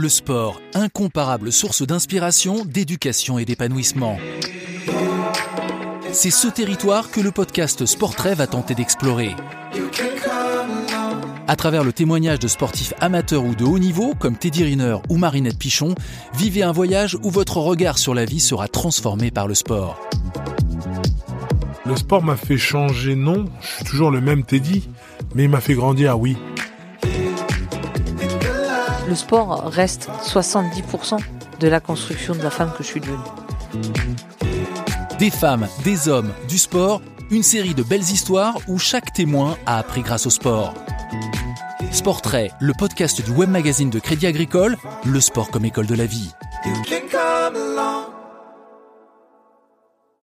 Le sport, incomparable source d'inspiration, d'éducation et d'épanouissement. C'est ce territoire que le podcast Sportrait va tenter d'explorer. À travers le témoignage de sportifs amateurs ou de haut niveau, comme Teddy Riner ou Marinette Pichon, vivez un voyage où votre regard sur la vie sera transformé par le sport. Le sport m'a fait changer, non, je suis toujours le même Teddy, mais il m'a fait grandir, oui. Le sport reste 70% de la construction de la femme que je suis devenue. Des femmes, des hommes, du sport, une série de belles histoires où chaque témoin a appris grâce au sport. Sportrait, le podcast du web magazine de Crédit Agricole, le sport comme école de la vie.